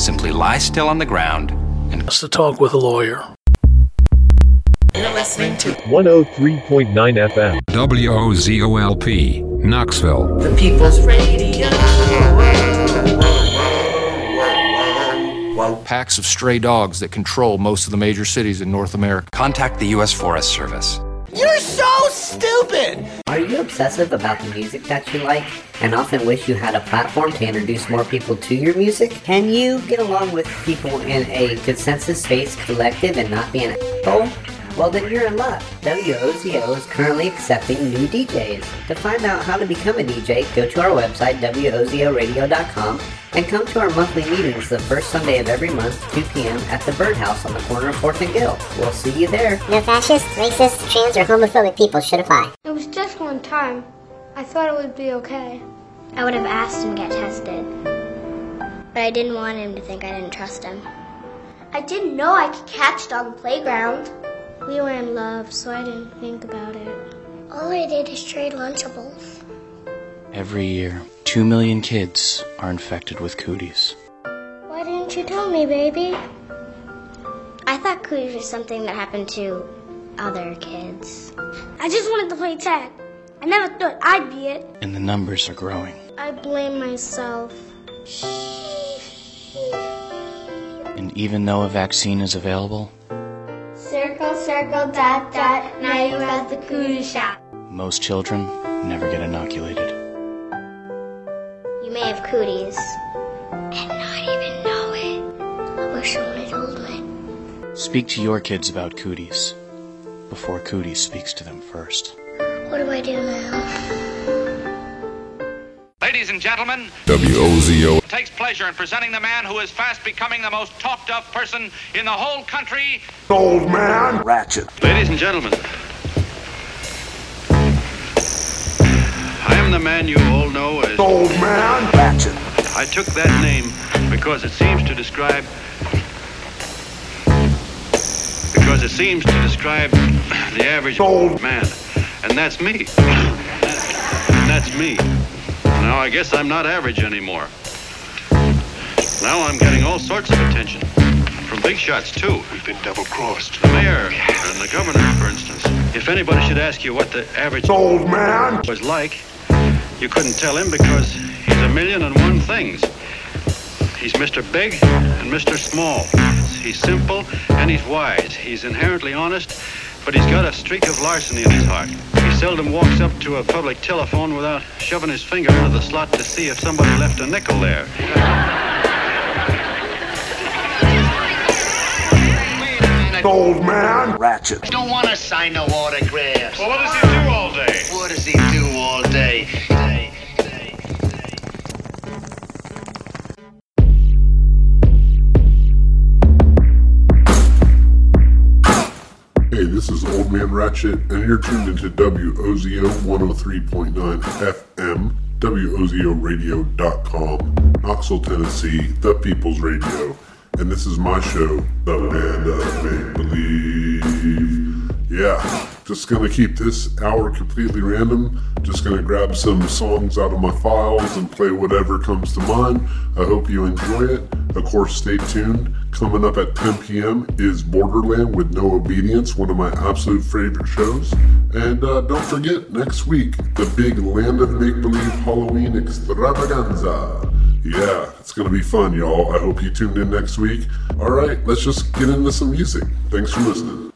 Simply lie still on the ground and to talk with a lawyer. You're listening to 103.9 FM. WOZOLP, Knoxville. the People's Radio. Packs of stray dogs that control most of the major cities in North America. contact the U.S. Forest Service. You're so stupid! Are you obsessive about the music that you like and often wish you had a platform to introduce more people to your music? Can you get along with people in a consensus based collective and not be an asshole? Well, then you're in luck. WOZO is currently accepting new DJs. To find out how to become a DJ, go to our website, WOZORadio.com, and come to our monthly meetings the first Sunday of every month, 2 p.m. at the Birdhouse on the corner of 4th and Gill. We'll see you there. No fascist, racist, trans, or homophobic people should apply. It was just one time. I thought it would be okay. I would have asked him to get tested. But I didn't want him to think I didn't trust him. I didn't know I could catch it on the playground. We were in love, so I didn't think about it. All I did is trade Lunchables. Every year, 2 million kids are infected with cooties. Why didn't you tell me, baby? I thought cooties was something that happened to other kids. I just wanted to play tag. I never thought I'd be it. And the numbers are growing. I blame myself. And even though a vaccine is available, Circle, circle, dot, dot. Now you're at the cootie shop. most children never get inoculated. You may have cooties and not even know it. I wish someone had told me. Speak to your kids about cooties before cooties speaks to them first. What do I do now? Ladies and gentlemen, WOZO. takes pleasure in presenting the man who is fast becoming the most talked of person in the whole country. Old man Ratchet. Ladies and gentlemen, I am the man you all know as Old Man Ratchet. I took that name because it seems to describe because it seems to describe the average old man, and that's me. And that's me. Now I guess I'm not average anymore. Now I'm getting all sorts of attention. From big shots, too. We've been double crossed. The mayor and the governor, for instance. If anybody should ask you what the average old man was like, you couldn't tell him because he's a million and one things. He's Mr. Big and Mr. Small. He's simple and he's wise. He's inherently honest, but he's got a streak of larceny in his heart. He seldom walks up to a public telephone without shoving his finger into the slot to see if somebody left a nickel there. Old man. Ratchet. Don't want to sign no autographs. Well, what does he do all day? What does he do all day? This is Old Man Ratchet, and you're tuned into WOZO 103.9 FM, WOZORadio.com, Knoxville, Tennessee, The People's Radio. And this is my show, The Land of Make Believe. Yeah, just gonna keep this hour completely random. Just gonna grab some songs out of my files and play whatever comes to mind. I hope you enjoy it. Of course, stay tuned. Coming up at 10 p.m. is Borderland with No Obedience, one of my absolute favorite shows. And uh, don't forget, next week, the big Land of Make Believe Halloween extravaganza. Yeah, it's gonna be fun, y'all. I hope you tuned in next week. Alright, let's just get into some music. Thanks for listening.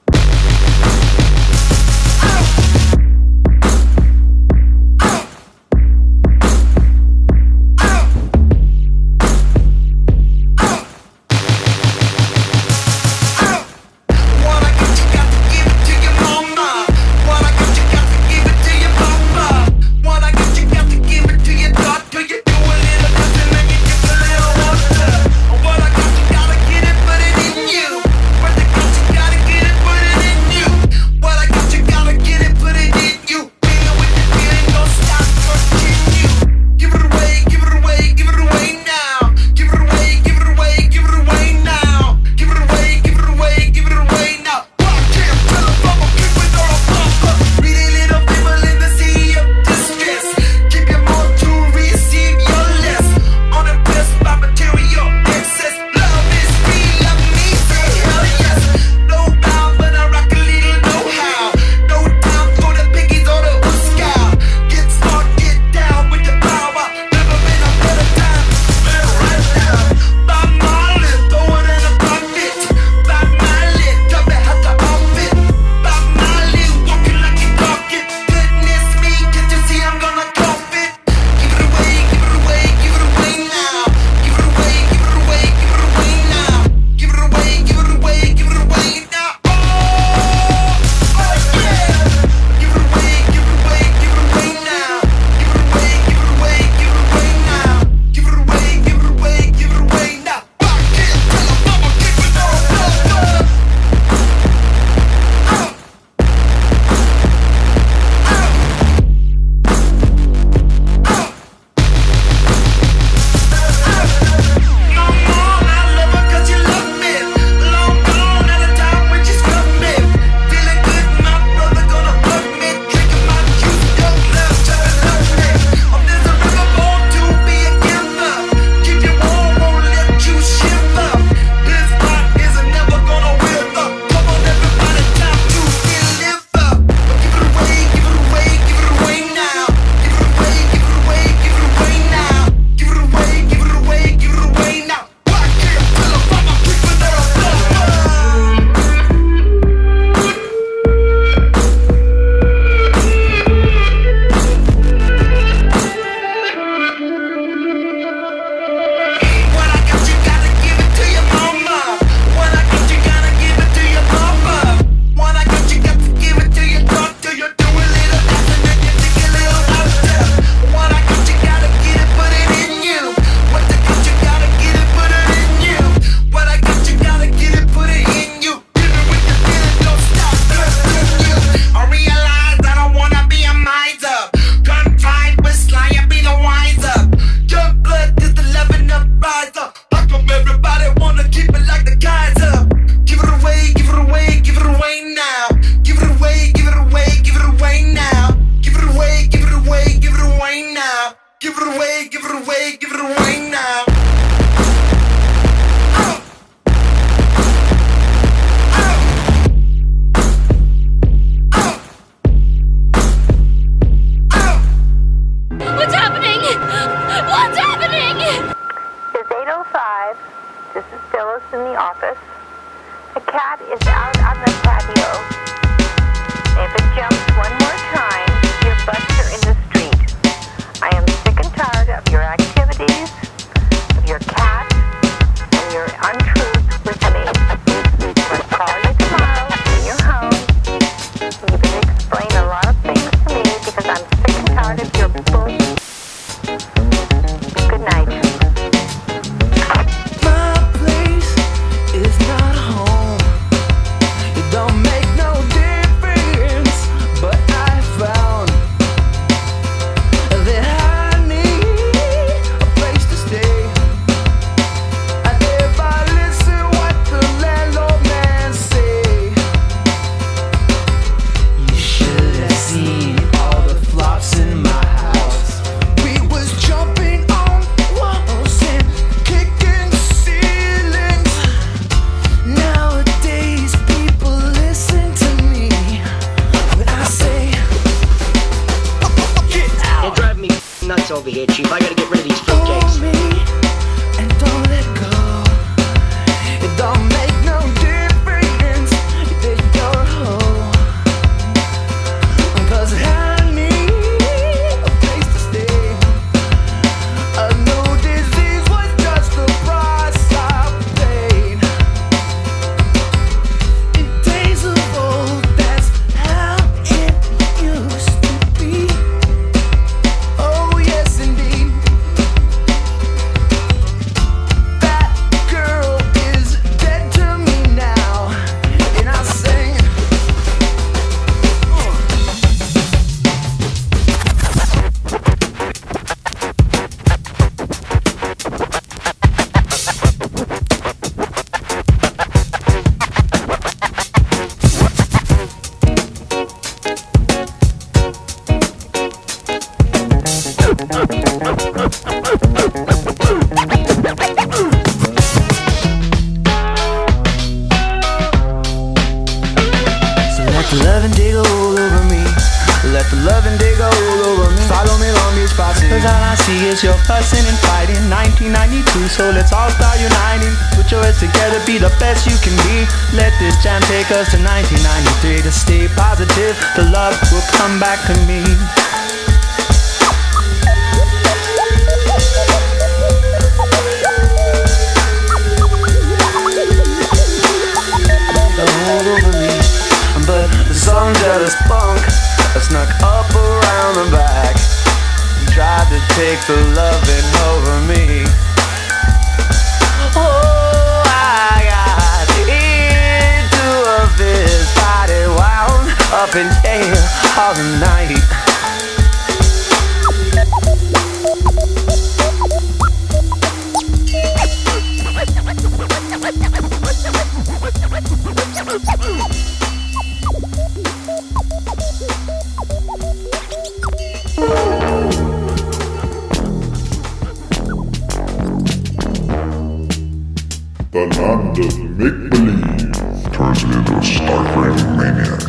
The land of make believe turns it into a stark raving maniac.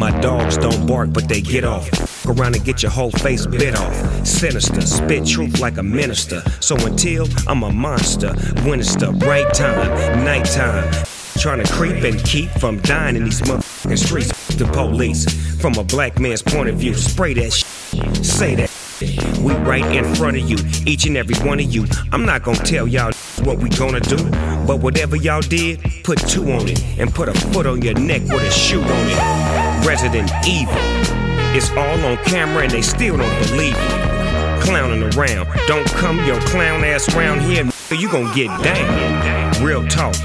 My dogs don't bark, but they get off. Around and get your whole face bit off. Sinister, spit truth like a minister. So until I'm a monster, when it's the right time, nighttime. Trying to creep and keep from dying in these motherfucking streets. The police, from a black man's point of view, spray that shit, say that. We right in front of you, each and every one of you. I'm not gonna tell y'all what we gonna do, but whatever y'all did, put two on it and put a foot on your neck with a shoe on it. Resident Evil. It's all on camera and they still don't believe me. Clowning around. Don't come your clown ass around here, you gon' get down. Real talk.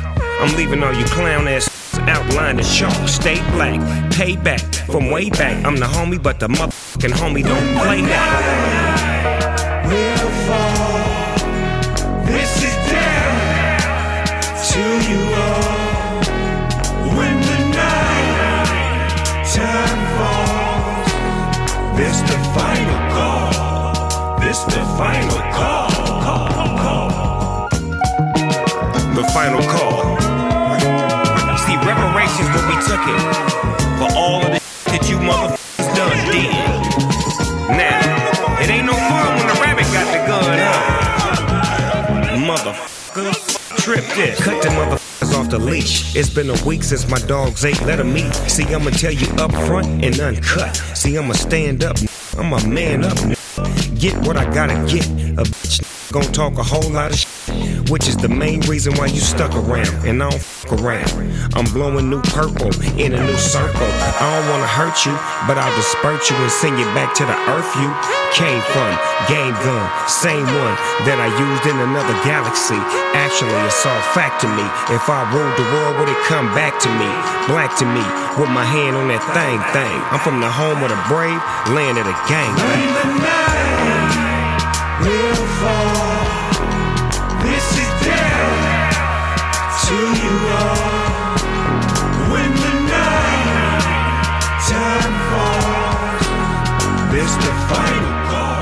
I'm leaving all you clown ass outline the chalk. Stay black, pay back from way back. I'm the homie, but the motherfucking homie don't play that. The final call. The call. call, call. final call. See, reparations will be taken for all of the that you motherfuckers done did. Now, it ain't no fun when the rabbit got the gun, huh? Motherfucker, trip this. Cut the motherfuckers off the leash. It's been a week since my dogs ate. Let 'em eat. See, I'ma tell you up front and uncut. See, I'ma stand up. I'm a man up. Get what I gotta get. A bitch gon' talk a whole lot of shit. Which is the main reason why you stuck around and I don't fuck around. I'm blowing new purple in a new circle. I don't wanna hurt you, but I'll disperse you and send you back to the earth you came from. Game gun, same one that I used in another galaxy. Actually, it's all fact to me. If I ruled the world, would it come back to me? Black to me, with my hand on that thing, thing. I'm from the home of the brave, land of the gang. will fall. This the final call.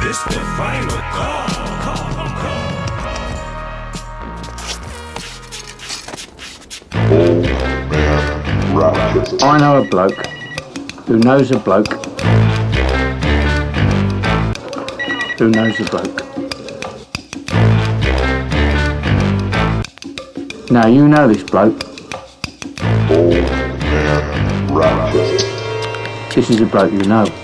This the final call. I know a bloke who knows a bloke who knows a bloke. Now you know this bloke. This is a bloke you know.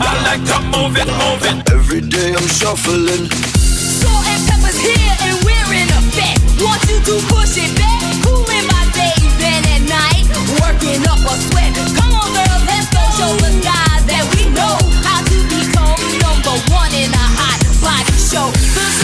I like to move it, move it. Every day I'm shuffling. Salt and pepper's here and we're in effect. Want you to push it back? Cooling my days and at night, working up a sweat. Come on, girls, let's go show the guys that we know how to become number one in a hot body show.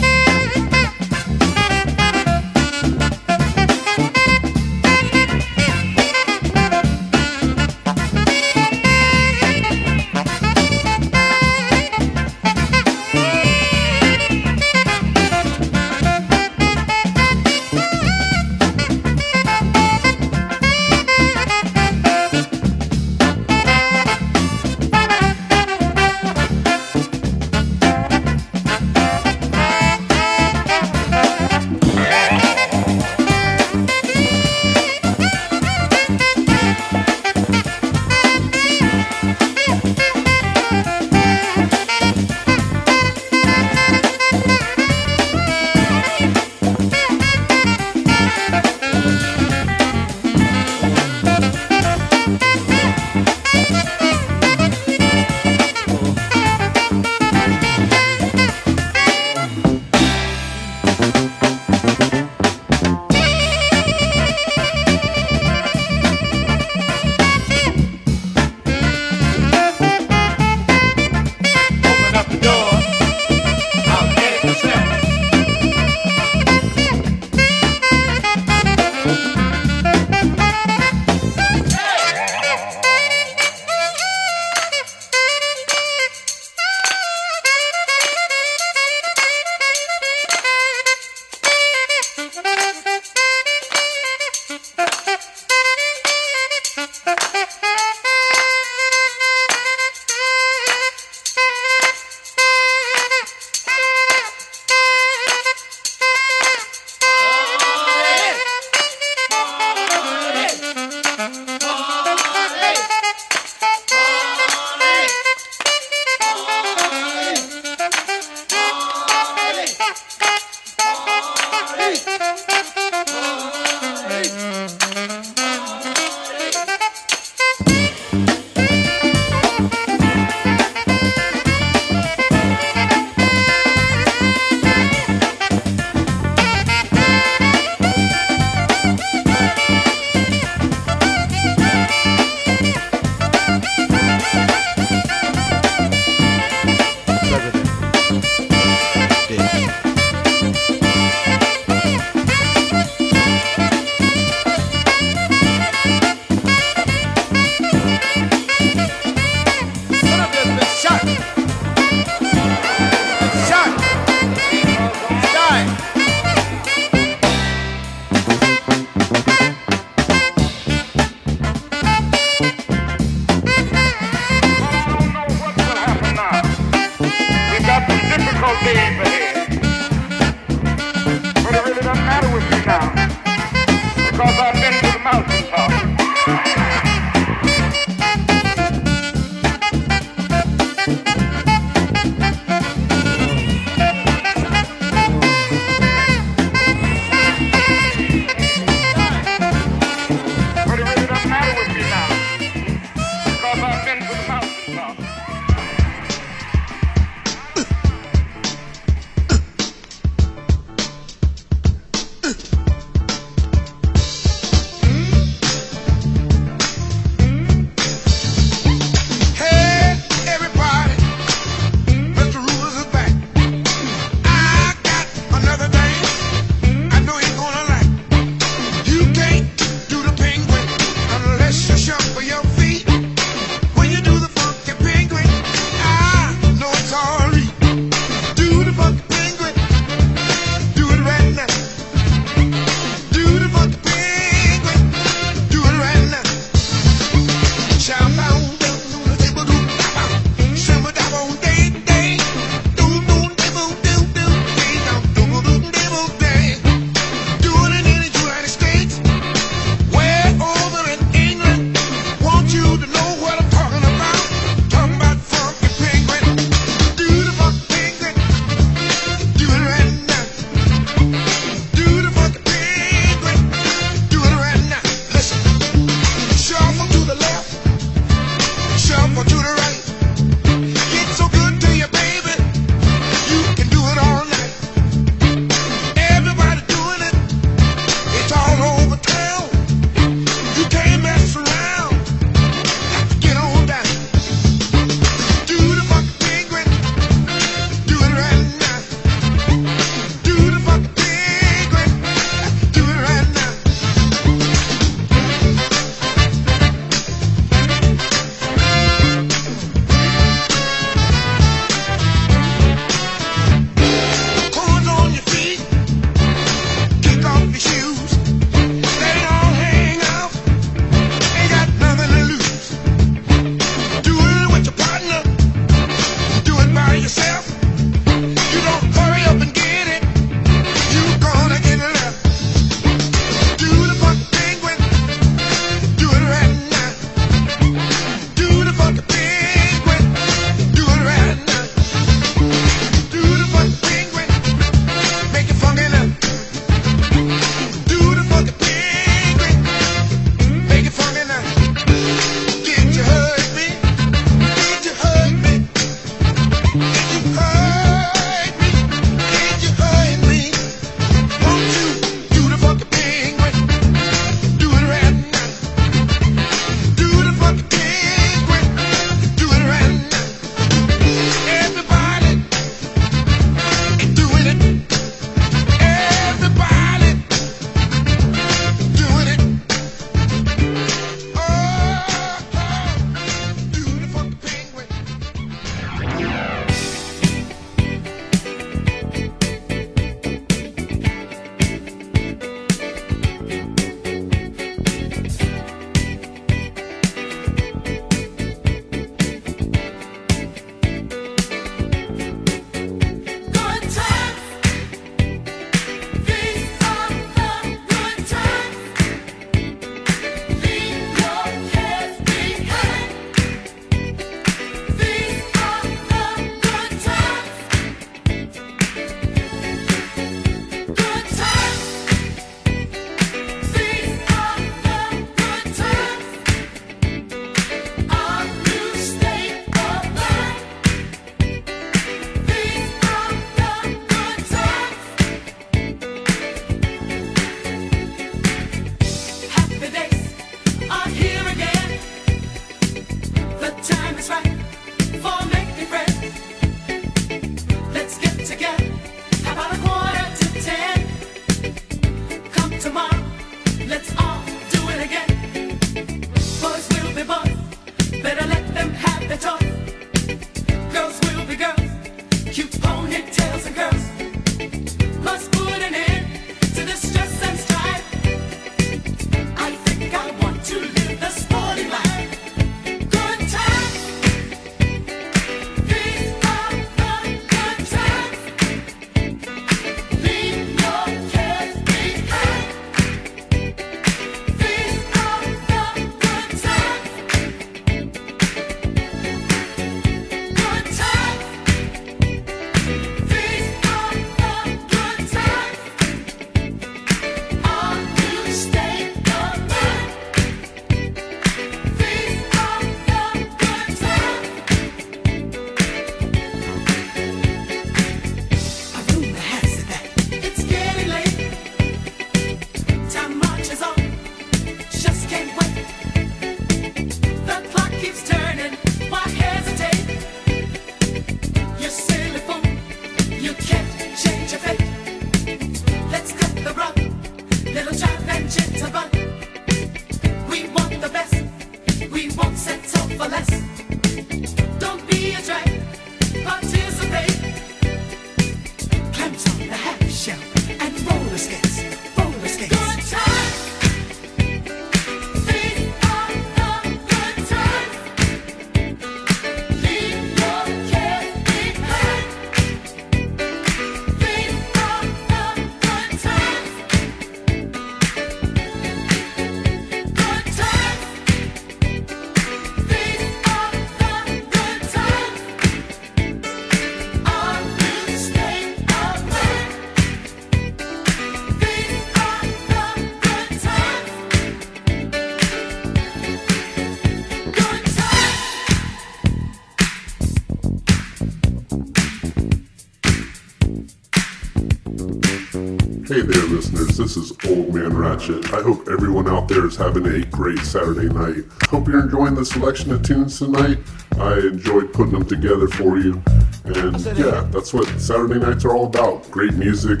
This is Old Man Ratchet. I hope everyone out there is having a great Saturday night. Hope you're enjoying the selection of tunes tonight. I enjoyed putting them together for you. And yeah, that's what Saturday nights are all about great music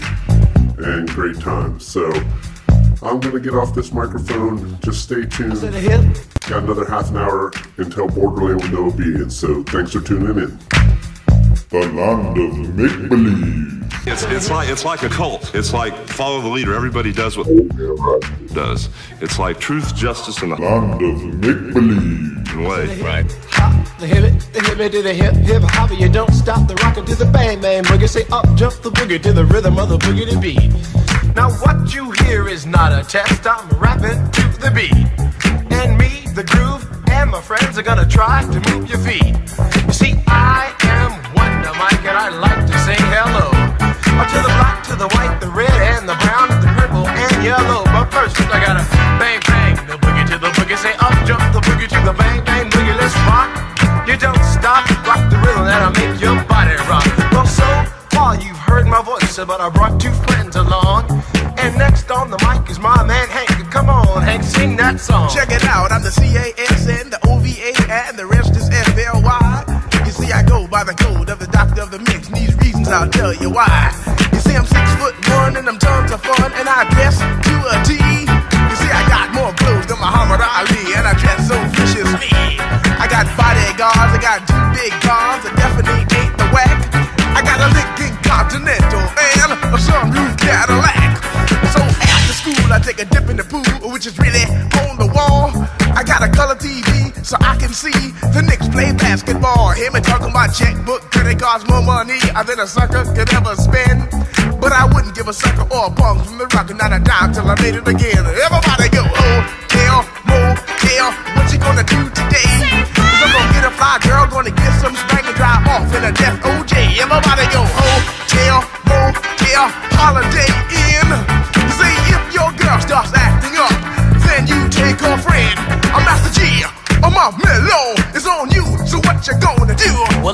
and great times. So I'm going to get off this microphone. Just stay tuned. Got another half an hour until Borderland with no obedience. So thanks for tuning in. The land of make believe. It's, it's like it's like a cult. It's like follow the leader. Everybody does what does. It's like truth, justice, and the land of make believe. Way. Right. The hip it, the hip it to the hip hip hop. You don't stop the rocket to the bang bang boogie. Say up jump the boogie to the rhythm of the boogie to beat. Now what you hear is not a test. I'm rapping to the beat, and me, the groove, and my friends are gonna try to move your feet. You see, I am Wonder Mike, and I like to say hello. Up to the black, to the white, the red, and the brown, the purple, and yellow. But first, I gotta bang bang the boogie to the boogie. Say up jump the boogie to the bang bang boogie. Let's rock. You don't stop, rock the rhythm that'll make your body rock. Well, so far you've heard my voice, but I brought two friends along. And next on the mic is my man Hank. Come on, Hank, sing that song. Check it out, I'm the C-A-S-N, the O-V-A, and the rest is F-L-Y. You see, I go by the code of the doctor of the mix, and I'll tell you why. You see, I'm six foot one, and I'm tons of fun, and I dress to a T. You see, I got more clothes than Muhammad Ali, and I dress so viciously. I got bodyguards, I got two big cars, I definitely ain't the whack. I got a Lincoln Continental and a sunroof Cadillac. So after school, I take a dip in the pool, which is really on the wall. I got a color TV so I can see the Knicks play basketball. Hear me talking about checkbook, credit cards, more money uh, than a sucker could ever spend. But I wouldn't give a sucker or a bum from the rock, not a dime till I made it again. Everybody go, oh, hotel, motel, what you gonna do today? Cause I'm gonna get a fly girl, gonna get some spank and drive off in a death OJ. Everybody go, oh, hotel, motel, holiday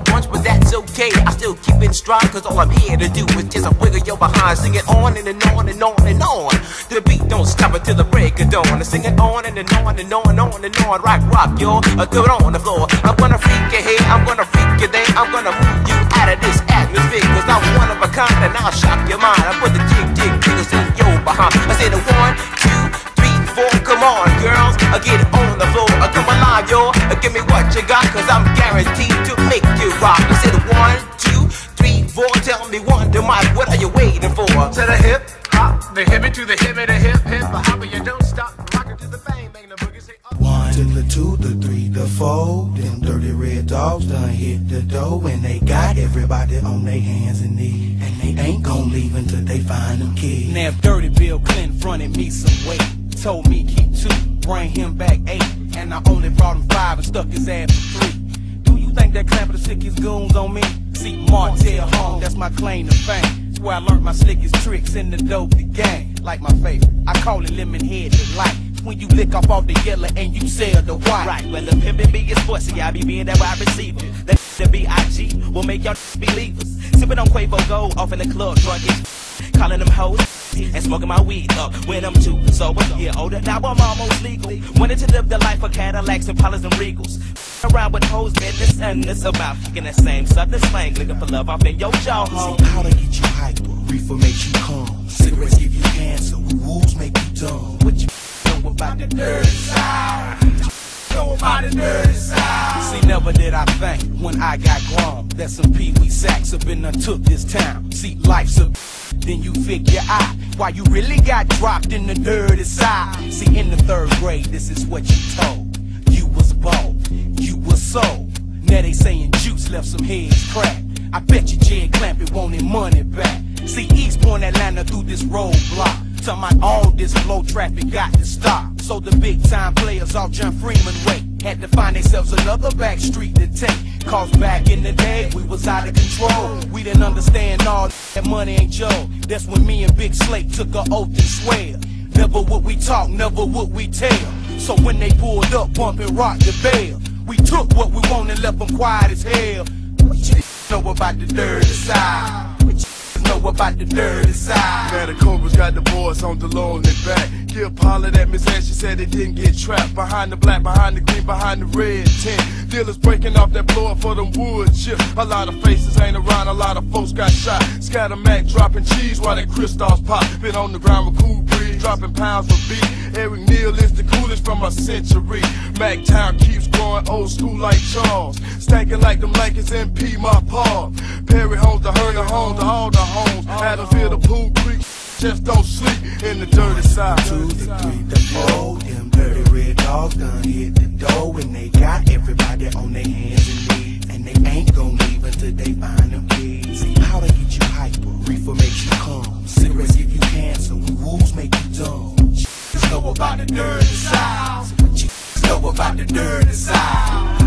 bunch, but that's okay. I still keep it strong, cause all I'm here to do is just a wiggle your behind. Sing it on and, and on and on and on. The beat don't stop until the break of dawn. I sing it on and, and on and on and on and on. Rock, rock, yo. Uh, throw it on the floor. I'm gonna freak your head, I'm gonna freak your day. I'm gonna move you out of this atmosphere, cause I'm one of a kind and I'll shock your mind. I put the jig, jig, jiggles in your behind. I say the one, two, three, four. Come on, girls, I get on the floor. I come alive, yo. Uh, Give me you got, cause I'm guaranteed to make you rock. You said one, two, three, four, tell me one, two, my, what are you waiting for? To the hip, hop, the hippie to the hippie, the hip, hip, the hopper, you don't stop, rock to the bang, bang, the boogie, say. Oh. One, to the two, the three, the four, them dirty red dogs done hit the door, and they got everybody on their hands and knees, and they ain't gonna leave until they find them kids. Now if Dirty Bill Clinton fronted me some weight told me keep two, bring him back eight, and I only brought him five and stuck his ass for three. Do you think that clamping the sickest goons on me? See, Martell home, that's my claim to fame. That's where I learned my slickest tricks in the dope the gang. Like my favorite, I call it lemon head delight. When you lick off all the yellow and you sell the white. Right, well, the pimpin' be is see, I be being that wide receiver. That the B.I.G. will make y'all believers. Sippin' on Quavo Gold off in the club, drunk as calling them hoes. And smoking my weed up when I'm too sober. Yeah, older now I'm almost legal. Wanted to live the life of Cadillacs and Pollers and Regals. Around with hoes, business, and it's about fucking the same southern slang. Looking for love off in your jaw. See how to get you hyper, reefer makes you calm. Cigarettes give you cancer, rules make you dumb. What you know about the dirty side? Know about the dirty side? See, never did I think when I got grown that some pee wee sacks up and done took this town. See, life's a then you figure out why you really got dropped in the dirty side. See, in the third grade, this is what you told. You was bold, you was sold. Now they saying juice left some heads cracked. I bet you Jed Clampett wanted money back. See, East Point Atlanta through this roadblock. Talking about all this flow traffic got to stop. So the big time players off John Freeman way had to find themselves another back street to take. Cause back in the day, we was out of control. We didn't understand all that money ain't Joe. That's when me and Big Slate took a oath and swear. Never would we talk, never would we tell. So when they pulled up, bumping rock the bell. We took what we wanted, left them quiet as hell. What you know about the dirty side? About the dirty side? Now the Cobras got the boys on the low and they back. Give Paula that Miss Ash, she said they didn't get trapped. Behind the black, behind the green, behind the red tent. Dealers breaking off that blower for them wood chips. A lot of faces ain't around, a lot of folks got shot. Scatter Mac dropping cheese while the crystals pop. Been on the ground with cool breeze, dropping pounds for beat. Eric Neal is the coolest from a century. Mac Town keeps growing old school like Charles. Stankin' like them Lakers and P my paw. Perry homes the home to all the homes. Adamsville to feel the Pool Creek. Just don't sleep in the dirty side. Two, the three, the four, them dirty red dogs done hit the door and they got everybody on their hands and knees. And they ain't gon' leave until they find them kids. See how to get you hyper, reefer makes you calm. Cigarettes give you cancer, The rules make you dumb. Know about the dirty side. Know about the dirty side?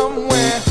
Somewhere,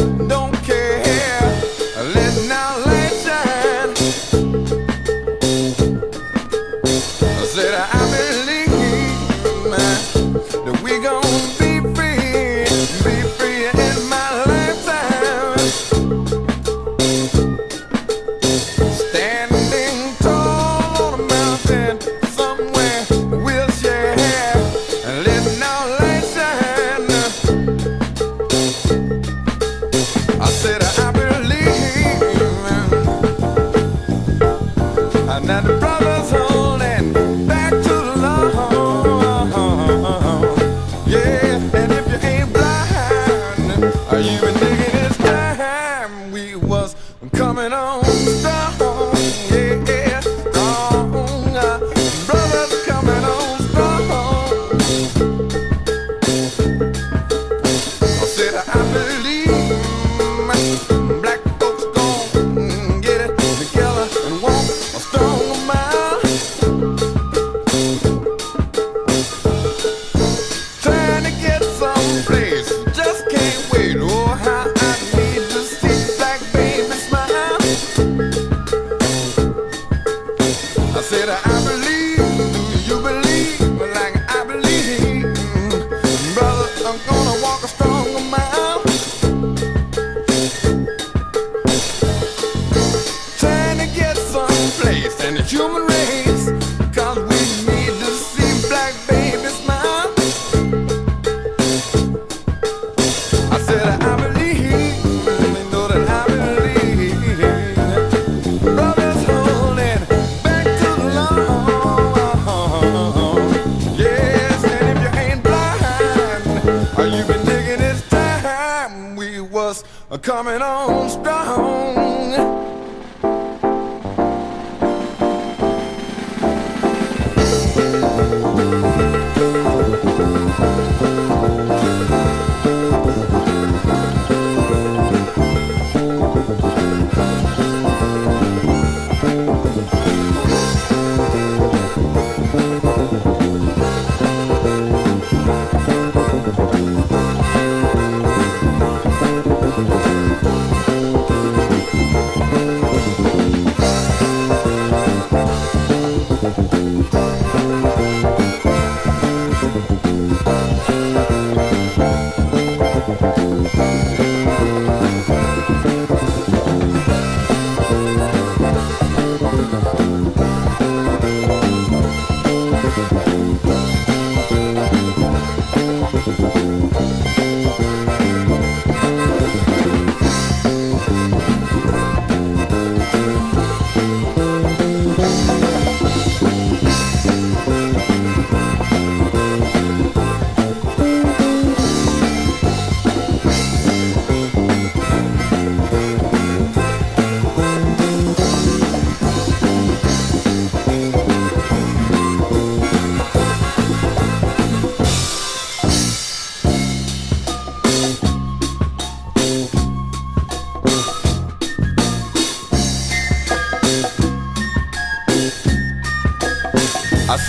coming on strong.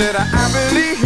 Said I believe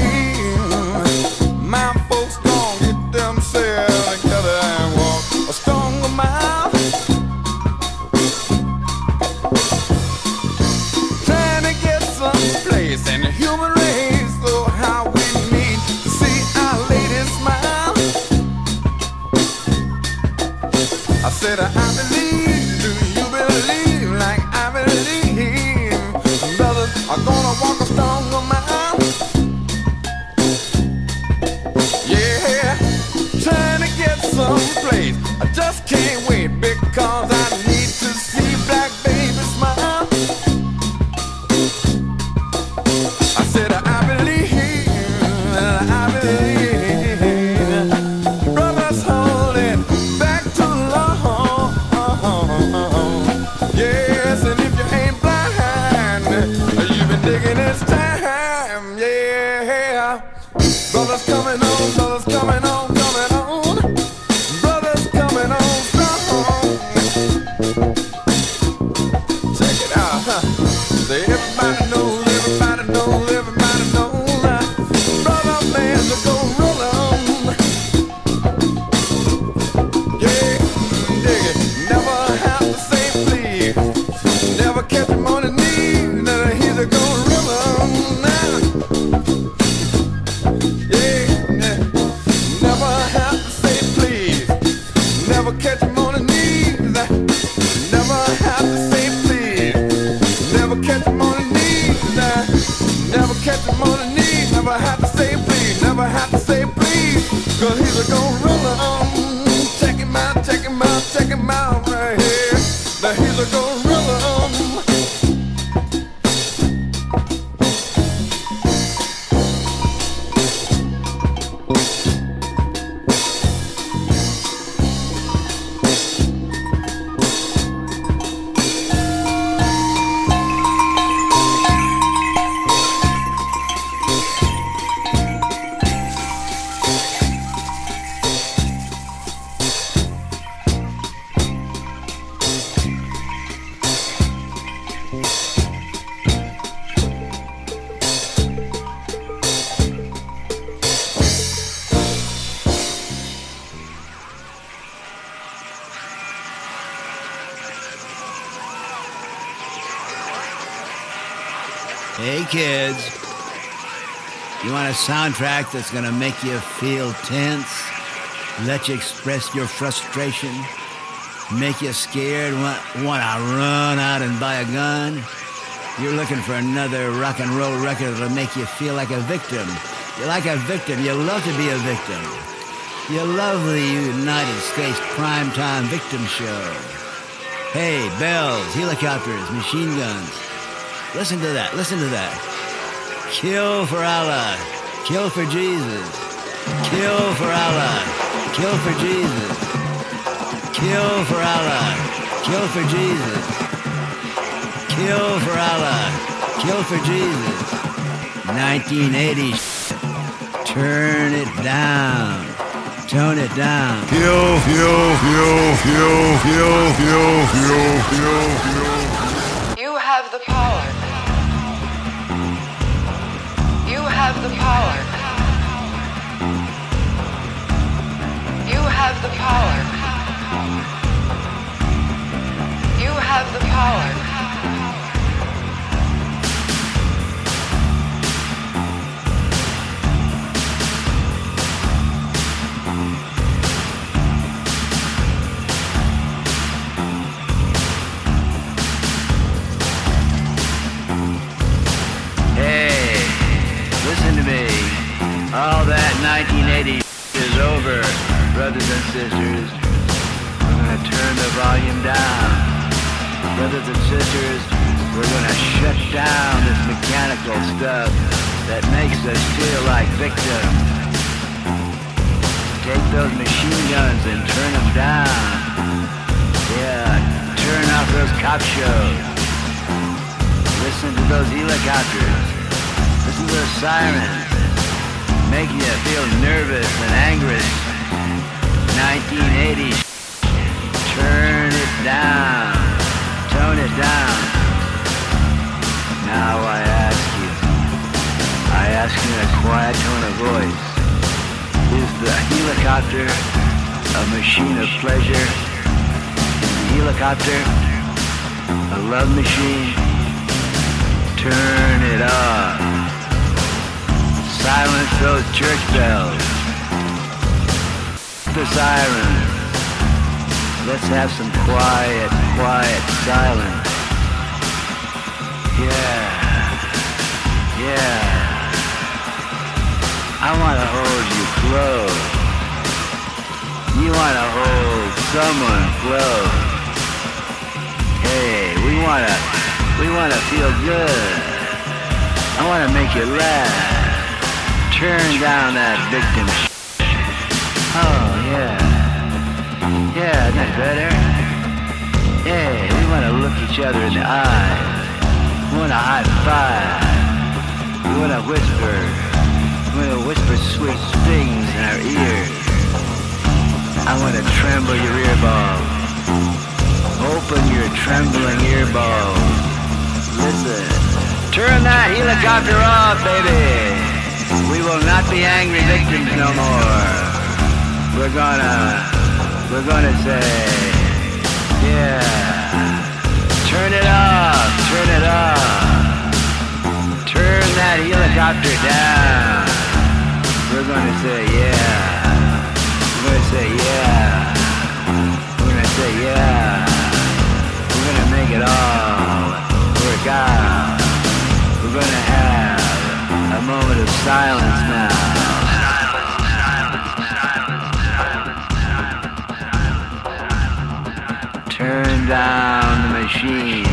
soundtrack that's going to make you feel tense, let you express your frustration, make you scared, want, want to run out and buy a gun. You're looking for another rock and roll record that'll make you feel like a victim. You're like a victim. You love to be a victim. You love the United States primetime victim show. Hey, bells, helicopters, machine guns. Listen to that. Listen to that. Kill for Allah. Kill for Jesus. Kill for Allah. Kill for Jesus. Kill for Allah. Kill for Jesus. Kill for Allah. Kill for Jesus. 1980s. Turn it down. Tone it down. Kill, kill, kill, kill, kill, kill, kill, kill, kill. You have the power. have the power. You have the power. Make you laugh. Turn down that victim Oh, yeah. Yeah, isn't that better? Hey, we want to look each other in the eyes. We want to high five. We want to whisper. We want to whisper sweet things in our ears. I want to tremble your ear balls. Open your trembling ear balls. Listen. Turn that helicopter off, baby. We will not be angry victims no more. We're gonna, we're gonna say, yeah. Turn it off, turn it off. Turn that helicopter down. We're gonna say, yeah. We're gonna say, yeah. We're gonna say, yeah. We're gonna make it all work out. We're gonna have a moment of silence now. Turn down the machine.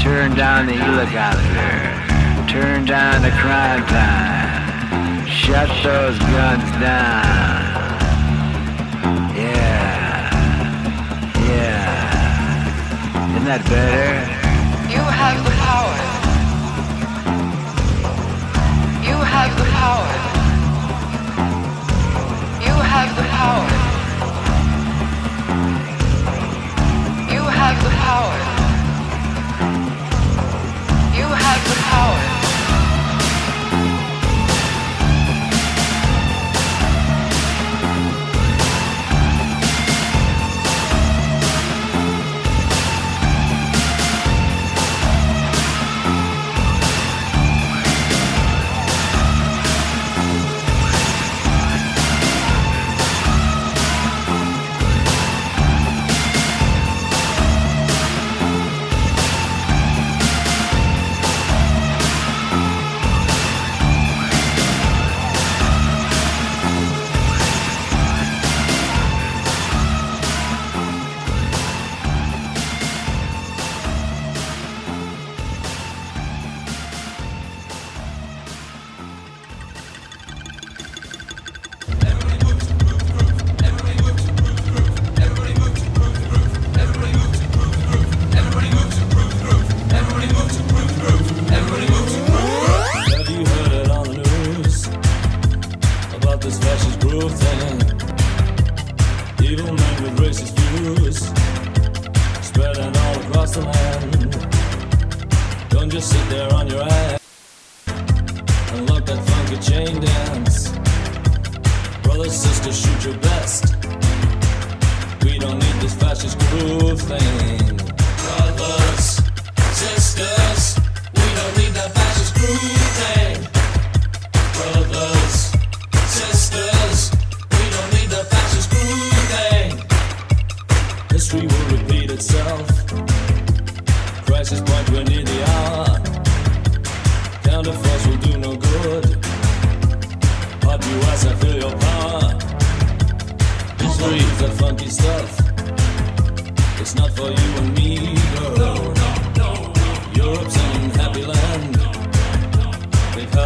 Turn down the helicopter. Turn down the crime time. Shut those guns down. Yeah. Yeah. Isn't that better? You have have the power. You have the power. You have the power. You have the power.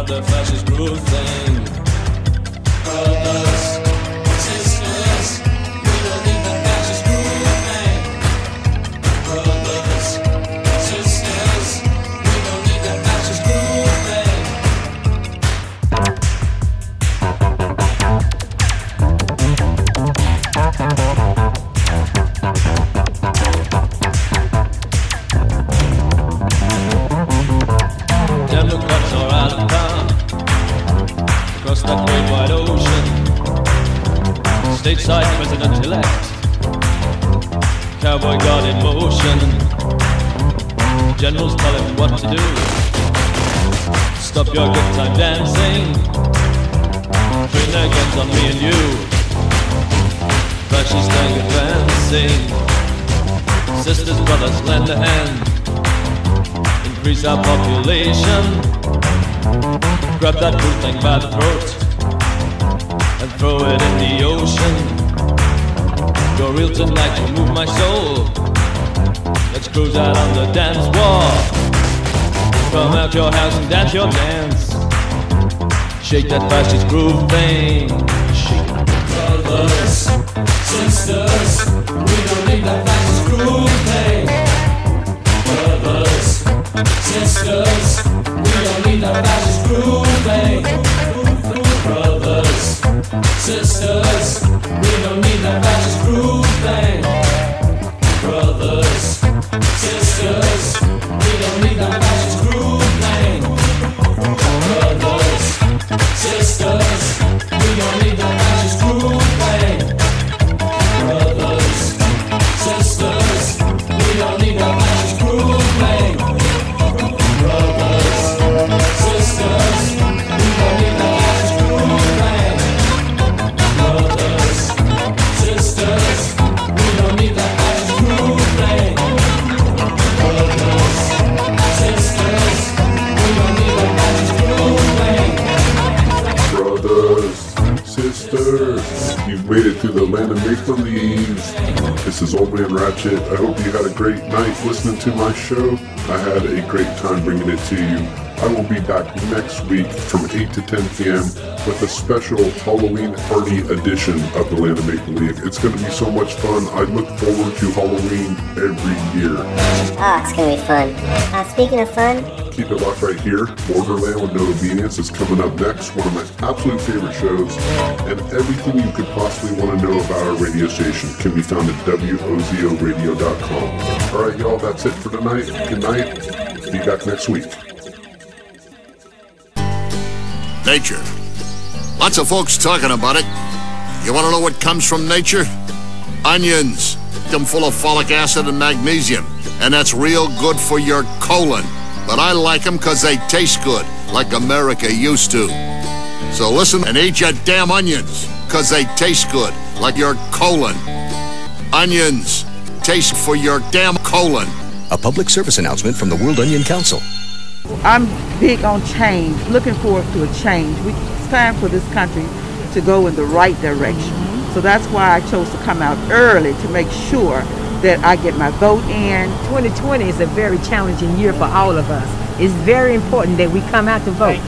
nada fazes pro increase our population. Grab that good thing by the throat and throw it in the ocean. You're real tonight, you move my soul. Let's cruise out on the dance floor. Come out your house and dance your dance. Shake that fascist groove thing. Shake Brothers, sisters, we don't need that fascist groove thing. Sisters, we don't need that fascist groove thing. Brothers, sisters, we don't need that fascist groove thing. Brothers, listening to my show. I had a great time bringing it to you. I will be back next week from 8 to 10 p.m. with a special Halloween party edition of the Land of Make Believe. It's going to be so much fun. I look forward to Halloween every year. Oh, it's gonna be fun. Uh, speaking of fun, Keep it locked right here. Borderland with No Obedience is coming up next. One of my absolute favorite shows. And everything you could possibly want to know about our radio station can be found at WOZORadio.com. All right, y'all, that's it for tonight. Good night. Be back next week. Nature. Lots of folks talking about it. You want to know what comes from nature? Onions. Them full of folic acid and magnesium. And that's real good for your colon. But I like them because they taste good, like America used to. So listen and eat your damn onions, because they taste good, like your colon. Onions. Taste for your damn colon. A public service announcement from the World Onion Council. I'm big on change, looking forward to a change. We, it's time for this country to go in the right direction. Mm-hmm. So that's why I chose to come out early to make sure that I get my vote in. 2020 is a very challenging year for all of us. It's very important that we come out to vote.